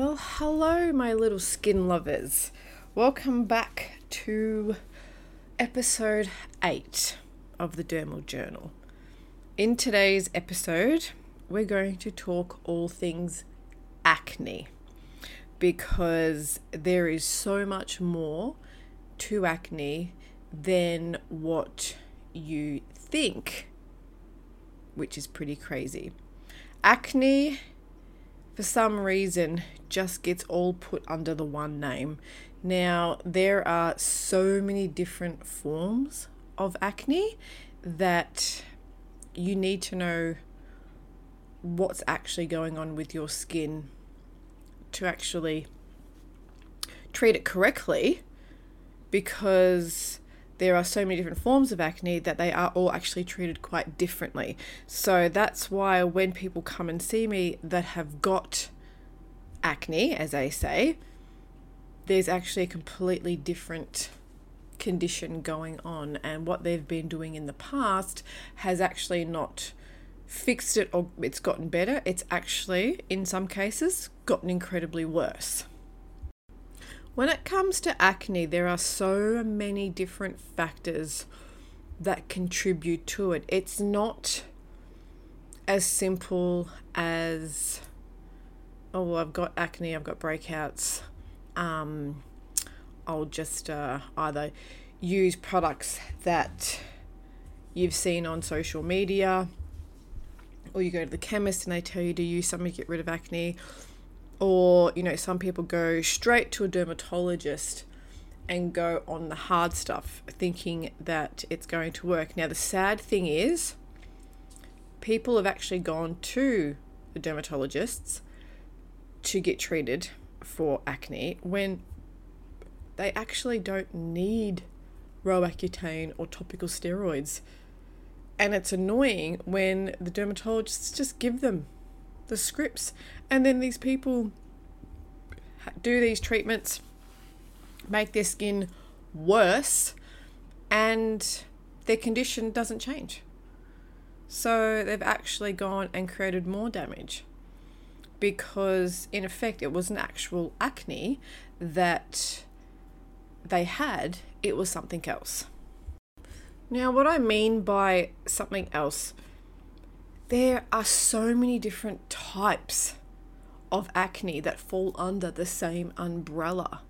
Well, hello, my little skin lovers. Welcome back to episode 8 of the Dermal Journal. In today's episode, we're going to talk all things acne because there is so much more to acne than what you think, which is pretty crazy. Acne, for some reason, just gets all put under the one name. Now, there are so many different forms of acne that you need to know what's actually going on with your skin to actually treat it correctly because there are so many different forms of acne that they are all actually treated quite differently. So that's why when people come and see me that have got acne, as they say, there's actually a completely different condition going on, and what they've been doing in the past has actually not fixed it or it's gotten better. It's actually, in some cases, gotten incredibly worse. When it comes to acne, there are so many different factors that contribute to it. It's not as simple as, oh, I've got acne, I've got breakouts. Um, I'll just uh, either use products that you've seen on social media, or you go to the chemist and they tell you to use something to get rid of acne, or you know, some people go straight to a dermatologist and go on the hard stuff thinking that it's going to work. Now, the sad thing is, people have actually gone to the dermatologists to get treated for acne when they actually don't need Roaccutane or topical steroids. And it's annoying when the dermatologists just give them the scripts and then these people do these treatments, make their skin worse, and their condition doesn't change. So they've actually gone and created more damage because, in effect, it wasn't actual acne that they had, it was something else. Now, what I mean by something else, there are so many different types of acne that fall under the same umbrella.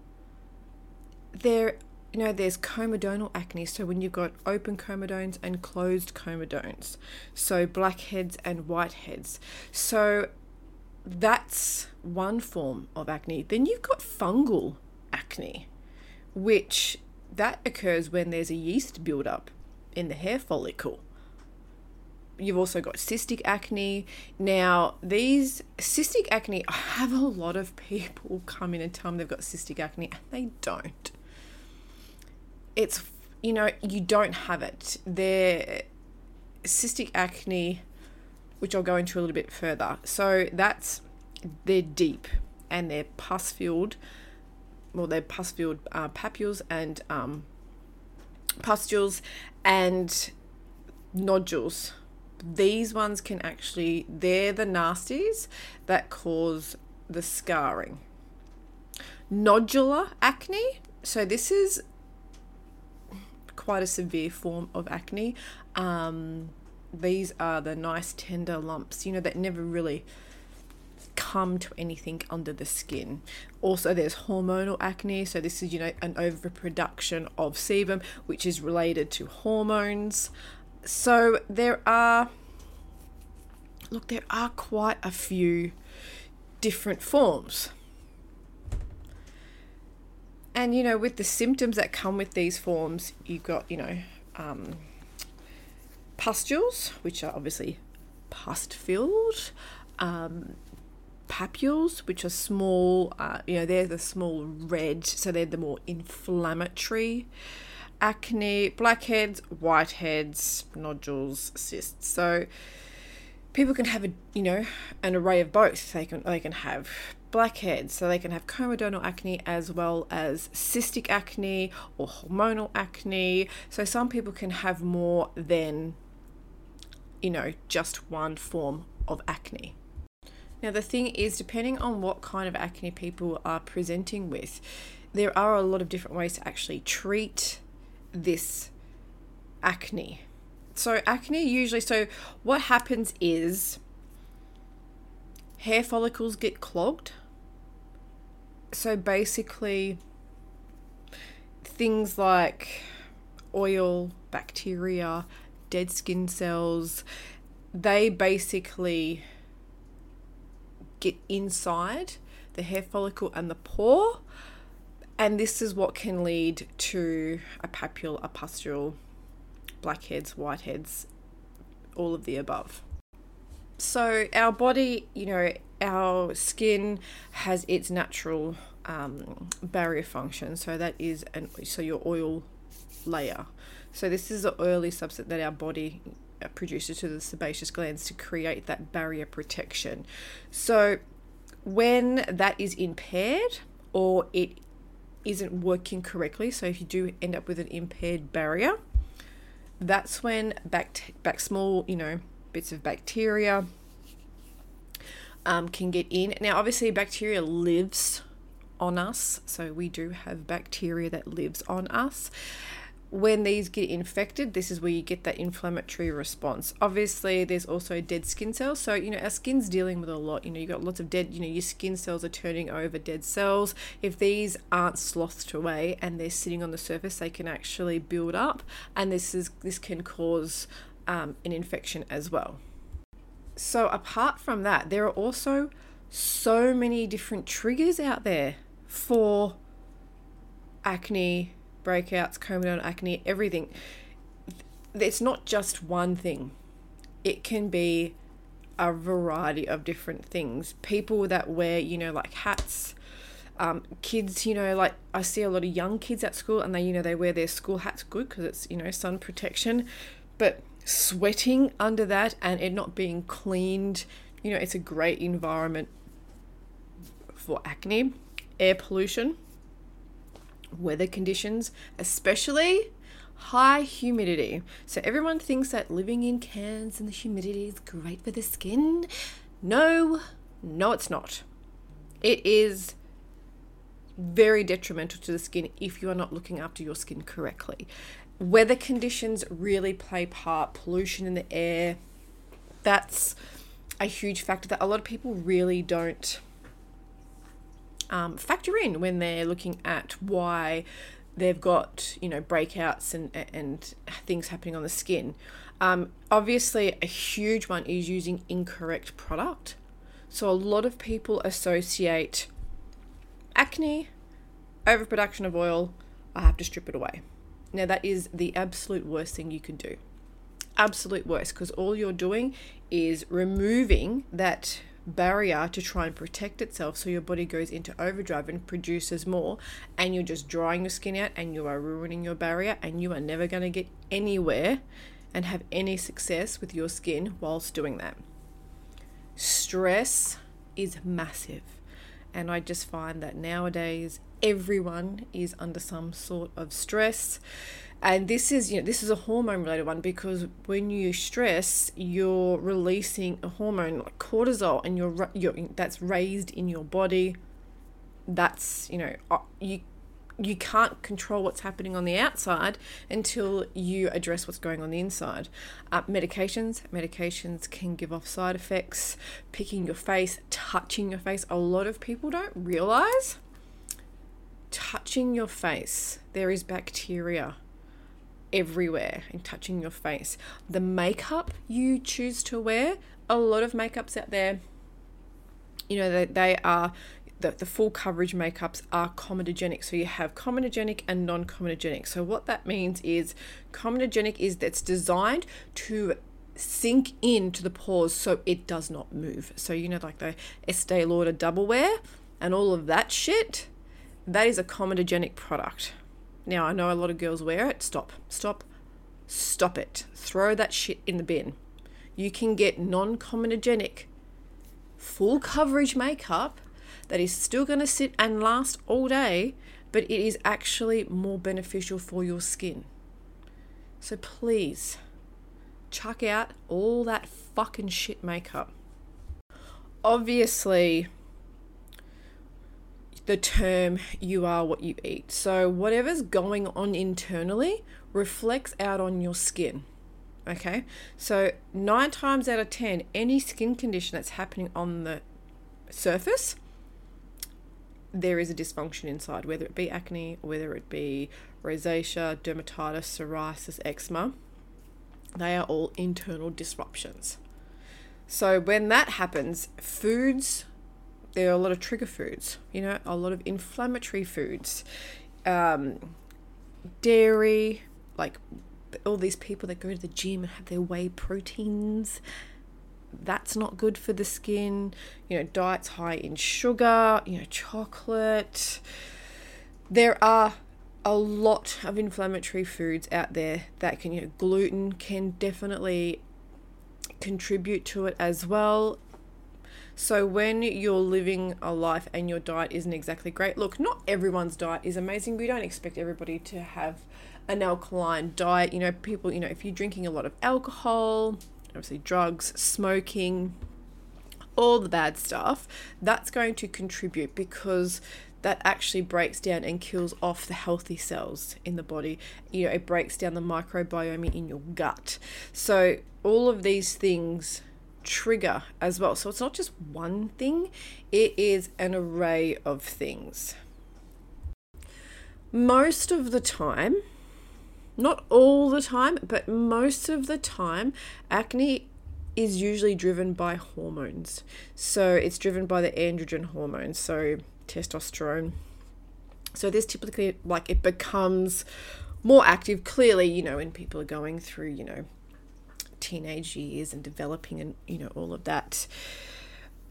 There, you know, there's comedonal acne, so when you've got open comedones and closed comedones, so blackheads and whiteheads. So that's one form of acne. Then you've got fungal acne which that occurs when there's a yeast buildup in the hair follicle. You've also got cystic acne. Now, these cystic acne, I have a lot of people come in and tell me they've got cystic acne, and they don't. It's, you know, you don't have it. They're cystic acne, which I'll go into a little bit further. So that's, they're deep and they're pus filled well, they're pus-filled uh, papules and um, pustules and nodules. These ones can actually, they're the nasties that cause the scarring. Nodular acne. So this is quite a severe form of acne. Um, these are the nice tender lumps, you know, that never really come to anything under the skin. Also, there's hormonal acne, so this is you know an overproduction of sebum, which is related to hormones. So there are look, there are quite a few different forms. And you know, with the symptoms that come with these forms, you've got you know um, pustules, which are obviously pus filled. Um, papules, which are small, uh, you know, they're the small red, so they're the more inflammatory. Acne, blackheads, whiteheads, nodules, cysts. So people can have a you know an array of both. They can they can have blackheads, so they can have comedonal acne as well as cystic acne or hormonal acne. So some people can have more than you know just one form of acne. Now, the thing is, depending on what kind of acne people are presenting with, there are a lot of different ways to actually treat this acne. So, acne usually, so what happens is hair follicles get clogged. So, basically, things like oil, bacteria, dead skin cells, they basically get inside the hair follicle and the pore. And this is what can lead to a papule, a pustule, blackheads, whiteheads, all of the above. So, our body, you know, our skin has its natural um, barrier function. So, that is, an, so your oil layer. So, this is the oily substance that our body uh, produces to the sebaceous glands to create that barrier protection. So, when that is impaired or it isn't working correctly, so if you do end up with an impaired barrier, that's when back, back small, you know, bits of bacteria um, can get in. Now, obviously, bacteria lives on us, so we do have bacteria that lives on us when these get infected, this is where you get that inflammatory response. Obviously, there's also dead skin cells. So, you know, our skin's dealing with a lot. You know, you've got lots of dead, you know, your skin cells are turning over dead cells. If these aren't slothed away and they're sitting on the surface, they can actually build up. And this is this can cause um, an infection as well. So, apart from that, there are also so many different triggers out there for acne breakouts, comedone acne, everything. It's not just one thing. It can be a variety of different things. People that wear, you know, like hats, um, kids, you know, like I see a lot of young kids at school and they, you know, they wear their school hats good because it's, you know, sun protection. But sweating under that and it not being cleaned, you know, it's a great environment for acne, air pollution weather conditions, especially high humidity. So everyone thinks that living in Cairns and the humidity is great for the skin. No, no, it's not. It is very detrimental to the skin if you are not looking after your skin correctly. Weather conditions really play part, pollution in the air. That's a huge factor that a lot of people really don't um, factor in when they're looking at why they've got you know breakouts and and things happening on the skin. Um, obviously, a huge one is using incorrect product. So a lot of people associate acne, overproduction of oil. I have to strip it away. Now that is the absolute worst thing you can do. Absolute worst because all you're doing is removing that barrier to try and protect itself so your body goes into overdrive and produces more and you're just drying your skin out and you are ruining your barrier and you are never going to get anywhere and have any success with your skin whilst doing that. Stress is massive. And I just find that nowadays everyone is under some sort of stress and this is you know this is a hormone related one because when you stress you're releasing a hormone like cortisol and you're, you're that's raised in your body that's you know uh, you you can't control what's happening on the outside until you address what's going on the inside. Uh, medications, medications can give off side effects. Picking your face, touching your face. A lot of people don't realize touching your face, there is bacteria everywhere and touching your face. The makeup you choose to wear, a lot of makeups out there, you know, they, they are the, the full coverage makeups are comedogenic. So you have comedogenic and non comedogenic. So what that means is comedogenic is that's designed to sink into the pores so it does not move. So you know like the Estee Lauder double wear and all of that shit, that is a comedogenic product. Now, I know a lot of girls wear it. Stop, stop, stop it. Throw that shit in the bin. You can get non comedogenic, full coverage makeup that is still going to sit and last all day, but it is actually more beneficial for your skin. So please, chuck out all that fucking shit makeup. obviously the term you are what you eat. So, whatever's going on internally reflects out on your skin. Okay, so nine times out of ten, any skin condition that's happening on the surface, there is a dysfunction inside, whether it be acne, whether it be rosacea, dermatitis, psoriasis, eczema. They are all internal disruptions. So when that happens, foods, there are a lot of trigger foods, you know, a lot of inflammatory foods, um, dairy, like all these people that go to the gym and have their whey proteins. That's not good for the skin. You know, diets high in sugar, you know, chocolate. There are a lot of inflammatory foods out there that can, you know, gluten can definitely contribute to it as well. So, when you're living a life and your diet isn't exactly great, look, not everyone's diet is amazing. We don't expect everybody to have an alkaline diet. You know, people, you know, if you're drinking a lot of alcohol, obviously drugs, smoking, all the bad stuff, that's going to contribute because that actually breaks down and kills off the healthy cells in the body. You know, it breaks down the microbiome in your gut. So, all of these things trigger as well. So, it's not just one thing, it is an array of things. Most of the time, not all the time, but most of the time, acne is usually driven by hormones. So it's driven by the androgen hormones, so testosterone. So this typically like it becomes more active clearly, you know, when people are going through, you know, teenage years and developing and you know all of that.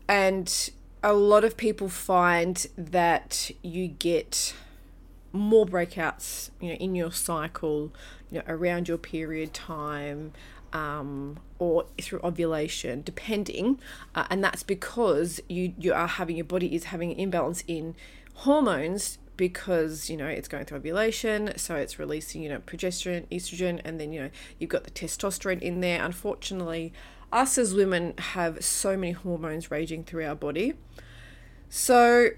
And a lot of people find that you get more breakouts, you know, in your cycle, you know, around your period time, um, or through ovulation, depending, uh, and that's because you you are having your body is having an imbalance in hormones because you know it's going through ovulation, so it's releasing you know progesterone, estrogen, and then you know you've got the testosterone in there. Unfortunately, us as women have so many hormones raging through our body, so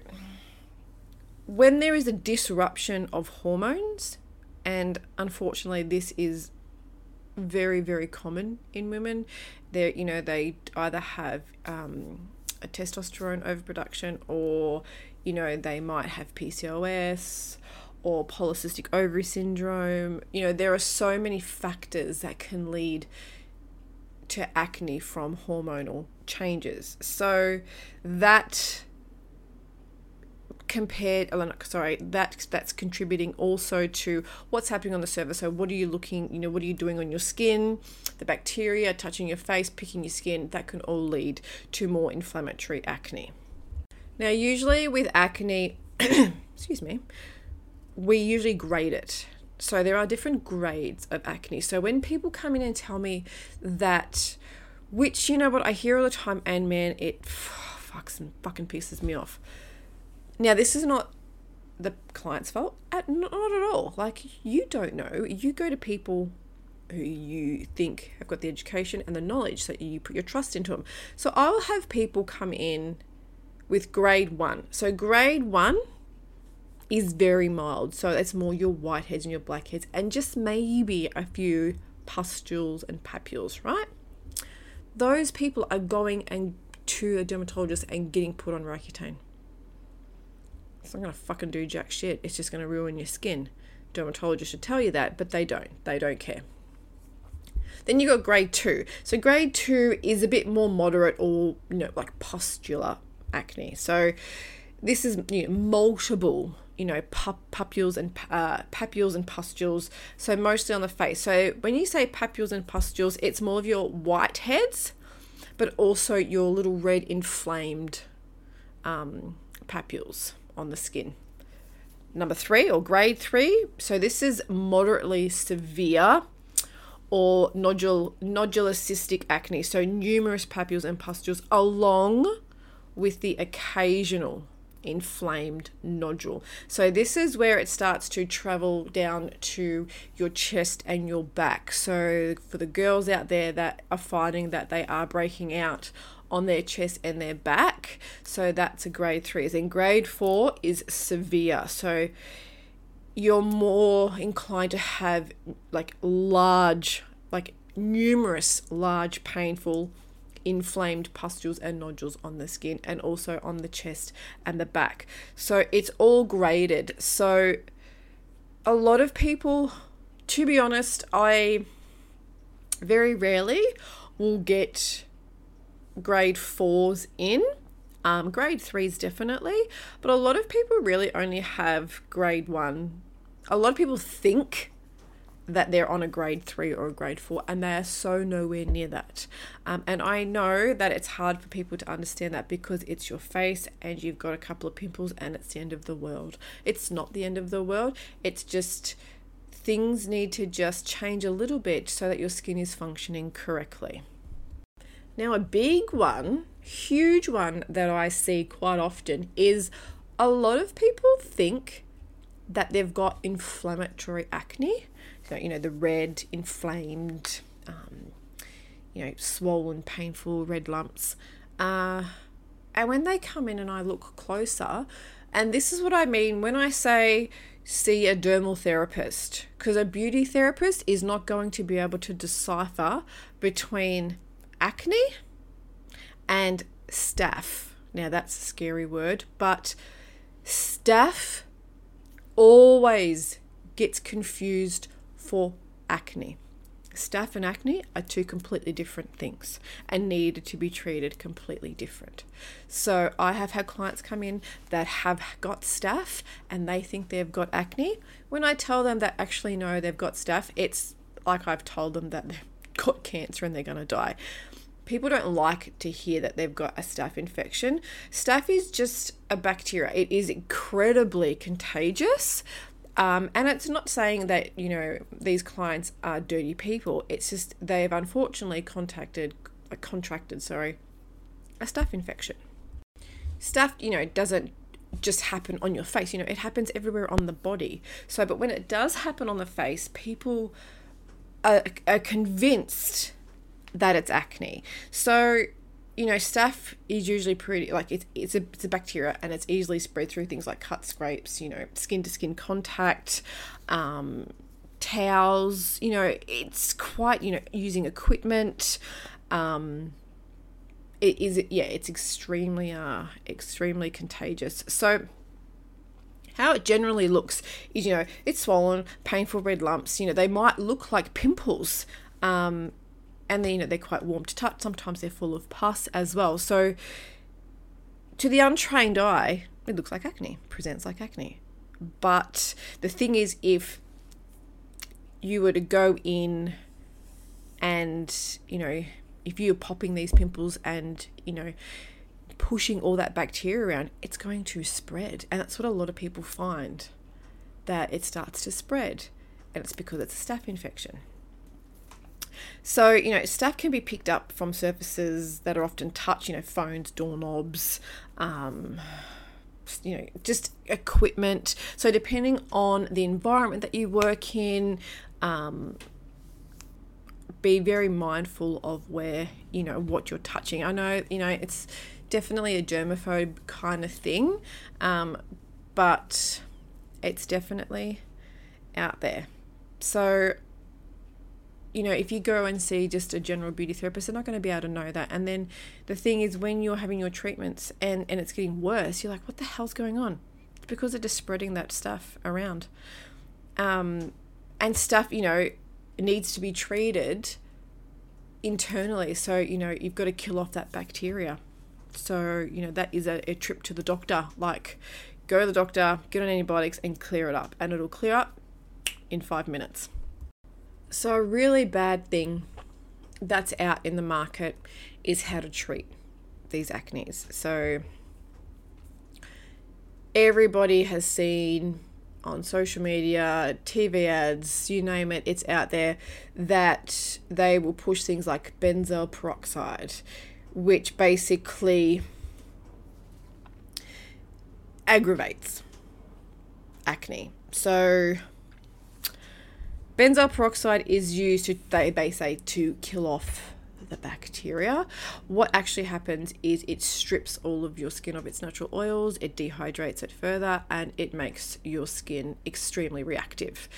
when there is a disruption of hormones, and unfortunately, this is very, very common in women. They, you know, they either have um, a testosterone overproduction, or you know, they might have PCOS or polycystic ovary syndrome. You know, there are so many factors that can lead to acne from hormonal changes. So that compared oh, sorry that that's contributing also to what's happening on the surface so what are you looking you know what are you doing on your skin the bacteria touching your face picking your skin that can all lead to more inflammatory acne now usually with acne excuse me we usually grade it so there are different grades of acne so when people come in and tell me that which you know what i hear all the time and man it fucks and fucking pisses me off now, this is not the client's fault, at, not at all. Like, you don't know. You go to people who you think have got the education and the knowledge, so you put your trust into them. So, I'll have people come in with grade one. So, grade one is very mild. So, it's more your whiteheads and your blackheads, and just maybe a few pustules and papules, right? Those people are going and to a dermatologist and getting put on Roaccutane. It's not going to fucking do jack shit. It's just going to ruin your skin. Dermatologists should tell you that, but they don't. They don't care. Then you got grade two. So grade two is a bit more moderate or you know like pustular acne. So this is you know, multiple you know papules and uh, papules and pustules. So mostly on the face. So when you say papules and pustules, it's more of your whiteheads, but also your little red inflamed um, papules on the skin. Number three, or grade three, so this is moderately severe or nodule, nodular cystic acne, so numerous papules and pustules along with the occasional inflamed nodule. So this is where it starts to travel down to your chest and your back. So for the girls out there that are finding that they are breaking out on their chest and their back. So that's a grade three. Then grade four is severe. So you're more inclined to have like large, like numerous large, painful, inflamed pustules and nodules on the skin and also on the chest and the back. So it's all graded. So a lot of people, to be honest, I very rarely will get grade fours in. Um, grade threes definitely, but a lot of people really only have grade one. A lot of people think that they're on a grade three or a grade four, and they are so nowhere near that. Um, and I know that it's hard for people to understand that because it's your face and you've got a couple of pimples and it's the end of the world. It's not the end of the world, it's just things need to just change a little bit so that your skin is functioning correctly. Now, a big one, huge one that I see quite often is a lot of people think that they've got inflammatory acne. So, you know, the red, inflamed, um, you know, swollen, painful red lumps. Uh, and when they come in and I look closer, and this is what I mean when I say see a dermal therapist, because a beauty therapist is not going to be able to decipher between acne and staph. Now, that's a scary word, but staph always gets confused for acne. Staph and acne are two completely different things and need to be treated completely different. So, I have had clients come in that have got staph and they think they've got acne. When I tell them that actually no, they've got staph, it's like I've told them that they've got cancer and they're going to die. People don't like to hear that they've got a staph infection. Staph is just a bacteria. It is incredibly contagious, um, and it's not saying that, you know, these clients are dirty people. It's just they've unfortunately contacted, uh, contracted, sorry, a staph infection. Staph, you know, doesn't just happen on your face. You know, it happens everywhere on the body. So, but when it does happen on the face, people are, are convinced that it's acne. So, you know, staph is usually pretty like it's it's a it's a bacteria and it's easily spread through things like cut scrapes, you know, skin to skin contact, um, towels. You know, it's quite you know using equipment. Um, it is yeah, it's extremely uh extremely contagious. So how it generally looks is you know it's swollen painful red lumps you know they might look like pimples um, and then you know they're quite warm to touch. Sometimes they're full of pus as well. So to the untrained eye it looks like acne presents like acne. But the thing is if you were to go in and you know if you're popping these pimples and you know pushing all that bacteria around it's going to spread. And that's what a lot of people find that it starts to spread. And it's because it's a staph infection so, you know, staph can be picked up from surfaces that are often touched, you know, phones, doorknobs, um, you know, just equipment. So, depending on the environment that you work in, um, be very mindful of where, you know, what you're touching. I know, you know, it's definitely a germaphobe kind of thing, um, but it's definitely out there. So, you know, if you go and see just a general beauty therapist, they're not going to be able to know that. And then the thing is, when you're having your treatments and, and it's getting worse, you're like, what the hell's going on? It's because they're just spreading that stuff around. Um, and staph, you know, needs to be treated internally. So, you know, you've got to kill off that bacteria. So, you know, that is a, a trip to the doctor. Like, go to the doctor, get on antibiotics, and clear it up. And it'll clear up in five minutes. So, a really bad thing that's out in the market is how to treat these acnes. So, everybody has seen on social media, TV ads, you name it, it's out there that they will push things like benzoyl peroxide, which basically aggravates acne. So, Benzoyl peroxide is used to, they, they say, to kill off the bacteria. What actually happens is it strips all of your skin of its natural oils, it dehydrates it further, and it makes your skin extremely reactive.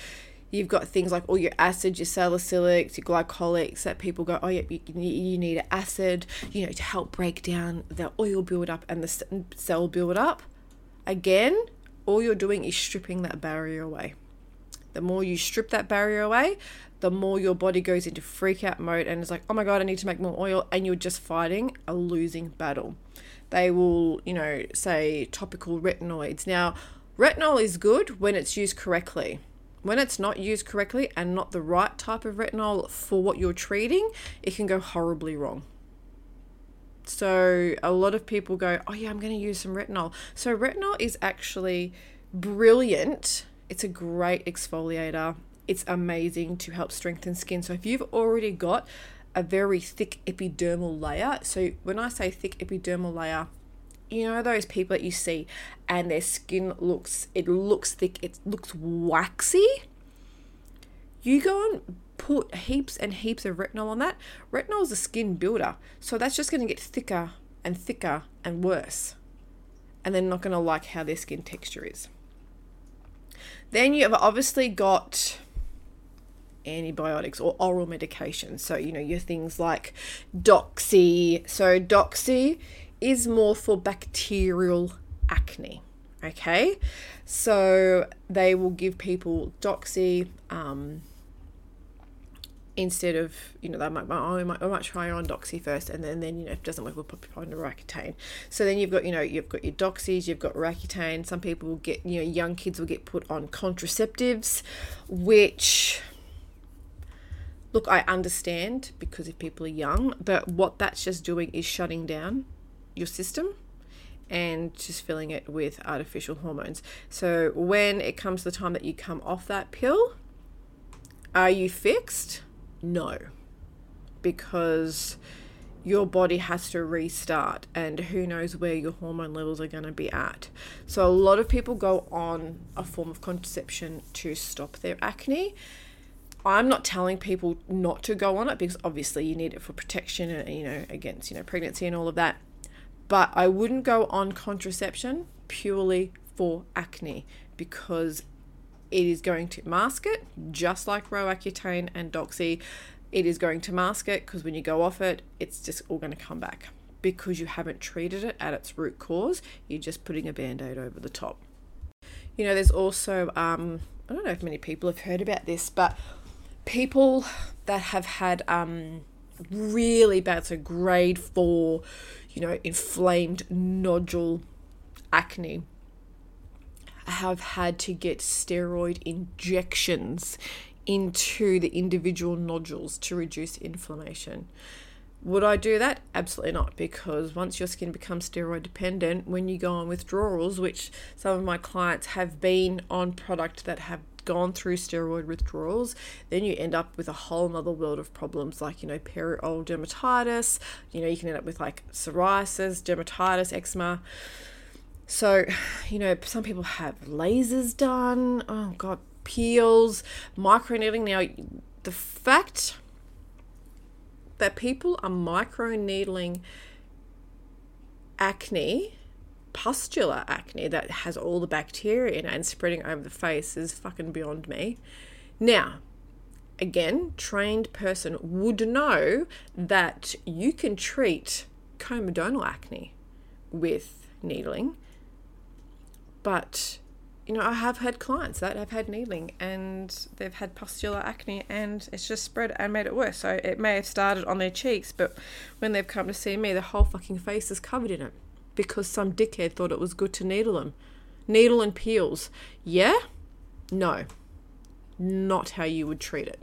You've got things like all your acids, your salicylics, your glycolics that people go, oh, yeah, you, you need acid, you know, to help break down the oil buildup and the cell buildup. Again, all you're doing is stripping that barrier away. The more you strip that barrier away, the more your body goes into freak out mode and it's like, oh my God, I need to make more oil. And you're just fighting a losing battle. They will, you know, say topical retinoids. Now, retinol is good when it's used correctly. When it's not used correctly and not the right type of retinol for what you're treating, it can go horribly wrong. So, a lot of people go, Oh, yeah, I'm going to use some retinol. So, retinol is actually brilliant. It's a great exfoliator. It's amazing to help strengthen skin. So, if you've already got a very thick epidermal layer, so when I say thick epidermal layer, you know those people that you see and their skin looks it looks thick it looks waxy you go and put heaps and heaps of retinol on that retinol is a skin builder so that's just going to get thicker and thicker and worse and they're not going to like how their skin texture is then you have obviously got antibiotics or oral medications so you know your things like doxy so doxy is more for bacterial acne. Okay, so they will give people doxy um, instead of you know they might, oh, I might might try on doxy first and then then you know if it doesn't work we'll you on Roaccutane. So then you've got you know you've got your doxies you've got Roaccutane. Some people will get you know young kids will get put on contraceptives, which look I understand because if people are young, but what that's just doing is shutting down your system and just filling it with artificial hormones. So when it comes to the time that you come off that pill, are you fixed? No. Because your body has to restart and who knows where your hormone levels are going to be at. So a lot of people go on a form of contraception to stop their acne. I'm not telling people not to go on it because obviously you need it for protection and you know against you know pregnancy and all of that but I wouldn't go on contraception purely for acne because it is going to mask it, just like Roaccutane and Doxy. It is going to mask it because when you go off it, it's just all going to come back because you haven't treated it at its root cause. You're just putting a band aid over the top. You know, there's also, um, I don't know if many people have heard about this, but people that have had um, really bad, so grade four, you know, inflamed nodule acne have had to get steroid injections into the individual nodules to reduce inflammation. Would I do that? Absolutely not, because once your skin becomes steroid dependent, when you go on withdrawals, which some of my clients have been on product that have gone through steroid withdrawals, then you end up with a whole other world of problems like, you know, perioral dermatitis, you know, you can end up with like psoriasis, dermatitis, eczema. So, you know, some people have lasers done. Oh, God, peels, microneedling. Now, the fact that people are microneedling acne pustular acne that has all the bacteria in it and spreading over the face is fucking beyond me. Now, again, trained person would know that you can treat comedonal acne with needling, but you know, I have had clients that have had needling and they've had pustular acne and it's just spread and made it worse. So it may have started on their cheeks, but when they've come to see me, the whole fucking face is covered in it because some dickhead thought it was good to needle them. Needle and peels. Yeah? No. Not how you would treat it.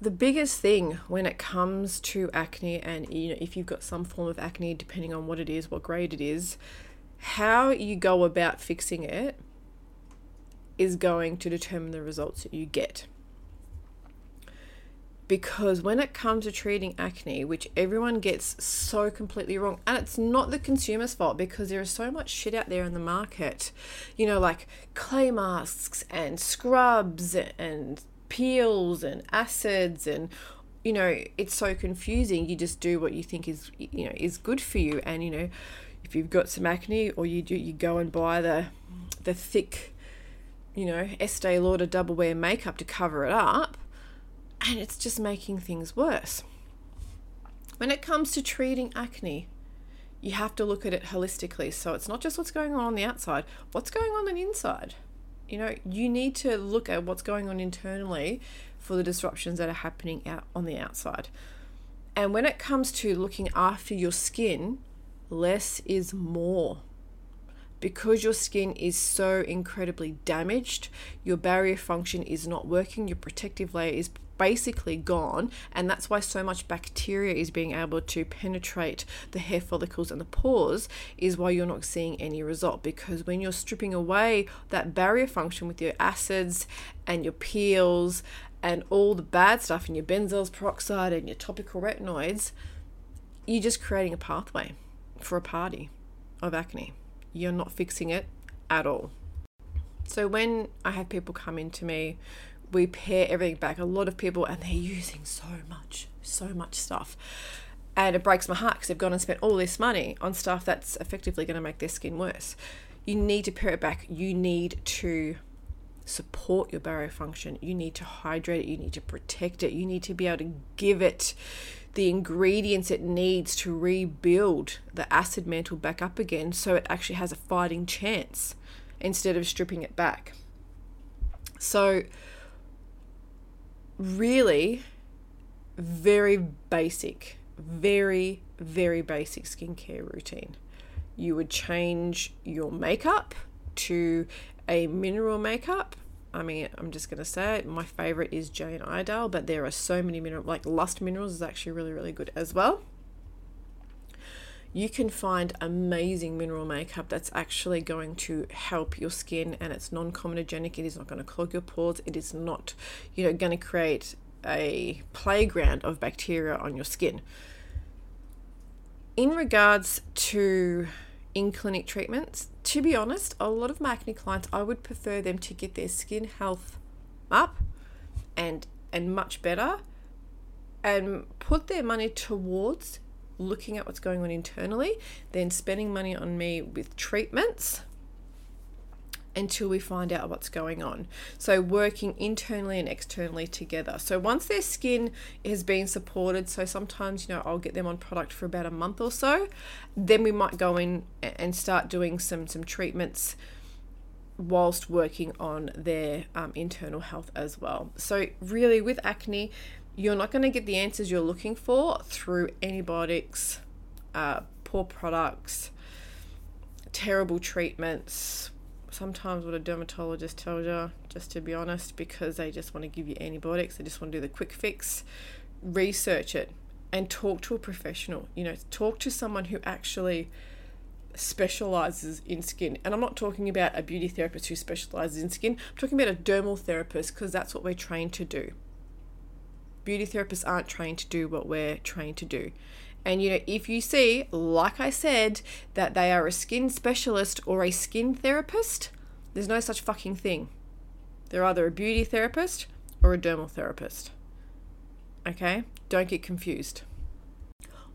The biggest thing when it comes to acne, and you know, if you've got some form of acne, depending on what it is, what grade it is, how you go about fixing it is going to determine the results that you get because when it comes to treating acne, which everyone gets so completely wrong, and it's not the consumer's fault because there is so much shit out there in the market, you know, like clay masks and scrubs and peels and acids and you know, it's so confusing. You just do what you think is, you know, is good for you. And, you know, if you've got some acne or you do, you go and buy the, the thick, you know, Estee Lauder double wear makeup to cover it up. And it's just making things worse. When it comes to treating acne, you have to look at it holistically. So it's not just what's going on on the outside, what's going on on the inside. You know, you need to look at what's going on internally for the disruptions that are happening out on the outside. And when it comes to looking after your skin, less is more. Because your skin is so incredibly damaged, your barrier function is not working, your protective layer is basically gone, and that's why so much bacteria is being able to penetrate the hair follicles and the pores, is why you're not seeing any result. Because when you're stripping away that barrier function with your acids and your peels and all the bad stuff in your benzoyl peroxide and your topical retinoids, you're just creating a pathway for a party of acne. You're not fixing it at all. So when I have people come into me, we pare everything back. A lot of people, and they're using so much, so much stuff. And it breaks my heart because they've gone and spent all this money on stuff that's effectively going to make their skin worse. You need to pare it back. You need to support your barrier function. You need to hydrate it. You need to protect it. You need to be able to give it the ingredients it needs to rebuild the acid mantle back up again so it actually has a fighting chance instead of stripping it back. So, really, very basic, very, very basic skincare routine. You would change your makeup to a mineral makeup I mean, I'm just gonna say it. My favorite is Jane Iredale, but there are so many mineral like Lust Minerals is actually really really good as well. You can find amazing mineral makeup that's actually going to help your skin, and it's non-comedogenic. It is not going to clog your pores. It is not, you know, going to create a playground of bacteria on your skin. In regards to in clinic treatments, to be honest, a lot of my acne clients, I would prefer them to get their skin health up and and much better and put their money towards looking at what's going on internally than spending money on me with treatments until we find out what's going on. So, working internally and externally together. So, once their skin has been supported, so sometimes, you know, I'll get them on product for about a month or so, then we might go in and start doing some, some treatments whilst working on their um, internal health as well. So, really, with acne, you're not going to get the answers you're looking for through antibiotics, uh, poor products, terrible treatments, sometimes what a dermatologist tells you, just to be honest, because they just want to give you antibiotics, they just want to do the quick fix. Research it and talk to a professional. You know, talk to someone who actually specializes in skin. And I'm not talking about a beauty therapist who specializes in skin, I'm talking about a dermal therapist because that's what we're trained to do. Beauty therapists aren't trained to do what we're trained to do. And you know, if you see, like I said, that they are a skin specialist or a skin therapist, there's no such fucking thing. They're either a beauty therapist or a dermal therapist. Okay? Don't get confused.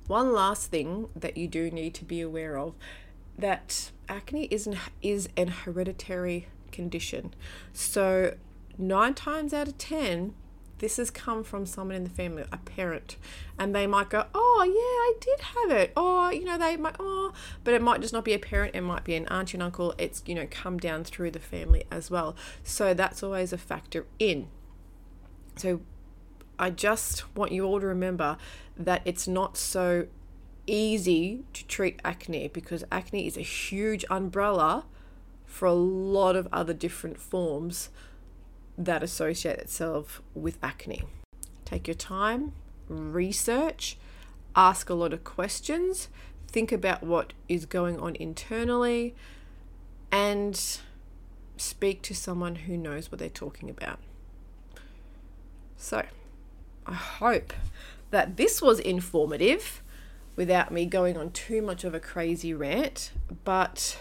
One last thing that you do need to be aware of that acne is an, is an hereditary condition. So, 9 times out of 10, this has come from someone in the family, a parent, and they might go, "Oh yeah, I did have it," or you know, they might, "Oh," but it might just not be a parent; it might be an auntie and uncle. It's you know, come down through the family as well. So that's always a factor in. So I just want you all to remember that it's not so easy to treat acne because acne is a huge umbrella for a lot of other different forms that associate itself with acne. Take your time, research, ask a lot of questions, think about what is going on internally, and speak to someone who knows what they're talking about. So, I hope that this was informative without me going on too much of a crazy rant, but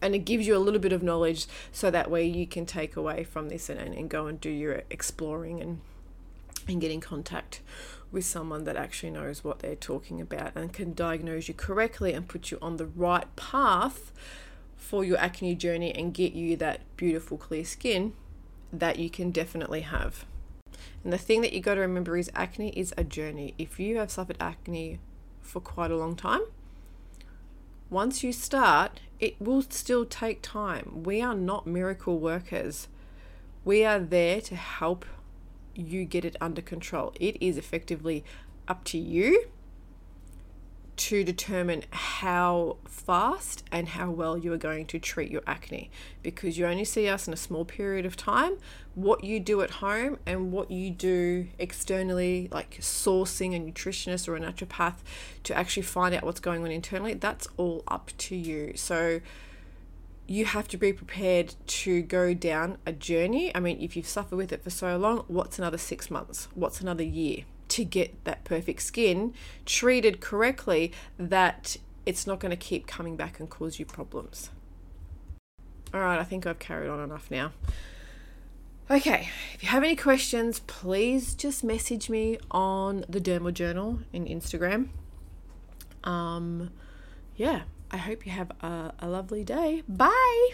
and it gives you a little bit of knowledge so that way you can take away from this and, and go and do your exploring and and get in contact with someone that actually knows what they're talking about and can diagnose you correctly and put you on the right path for your acne journey and get you that beautiful clear skin that you can definitely have. And the thing that you got to remember is acne is a journey. If you have suffered acne for quite a long time, once you start, it will still take time. We are not miracle workers. We are there to help you get it under control. It is effectively up to you to determine how fast and how well you are going to treat your acne because you only see us in a small period of time. What you do at home and what you do externally, like sourcing a nutritionist or a naturopath to actually find out what's going on internally, that's all up to you. So, you have to be prepared to go down a journey. I mean, if you've suffered with it for so long, what's another six months? What's another year to get that perfect skin treated correctly that it's not going to keep coming back and cause you problems? All right, I think I've carried on enough now. Okay, if you have any questions, please just message me on the Dermal Journal in Instagram. Um, yeah, I hope you have a, a lovely day. Bye.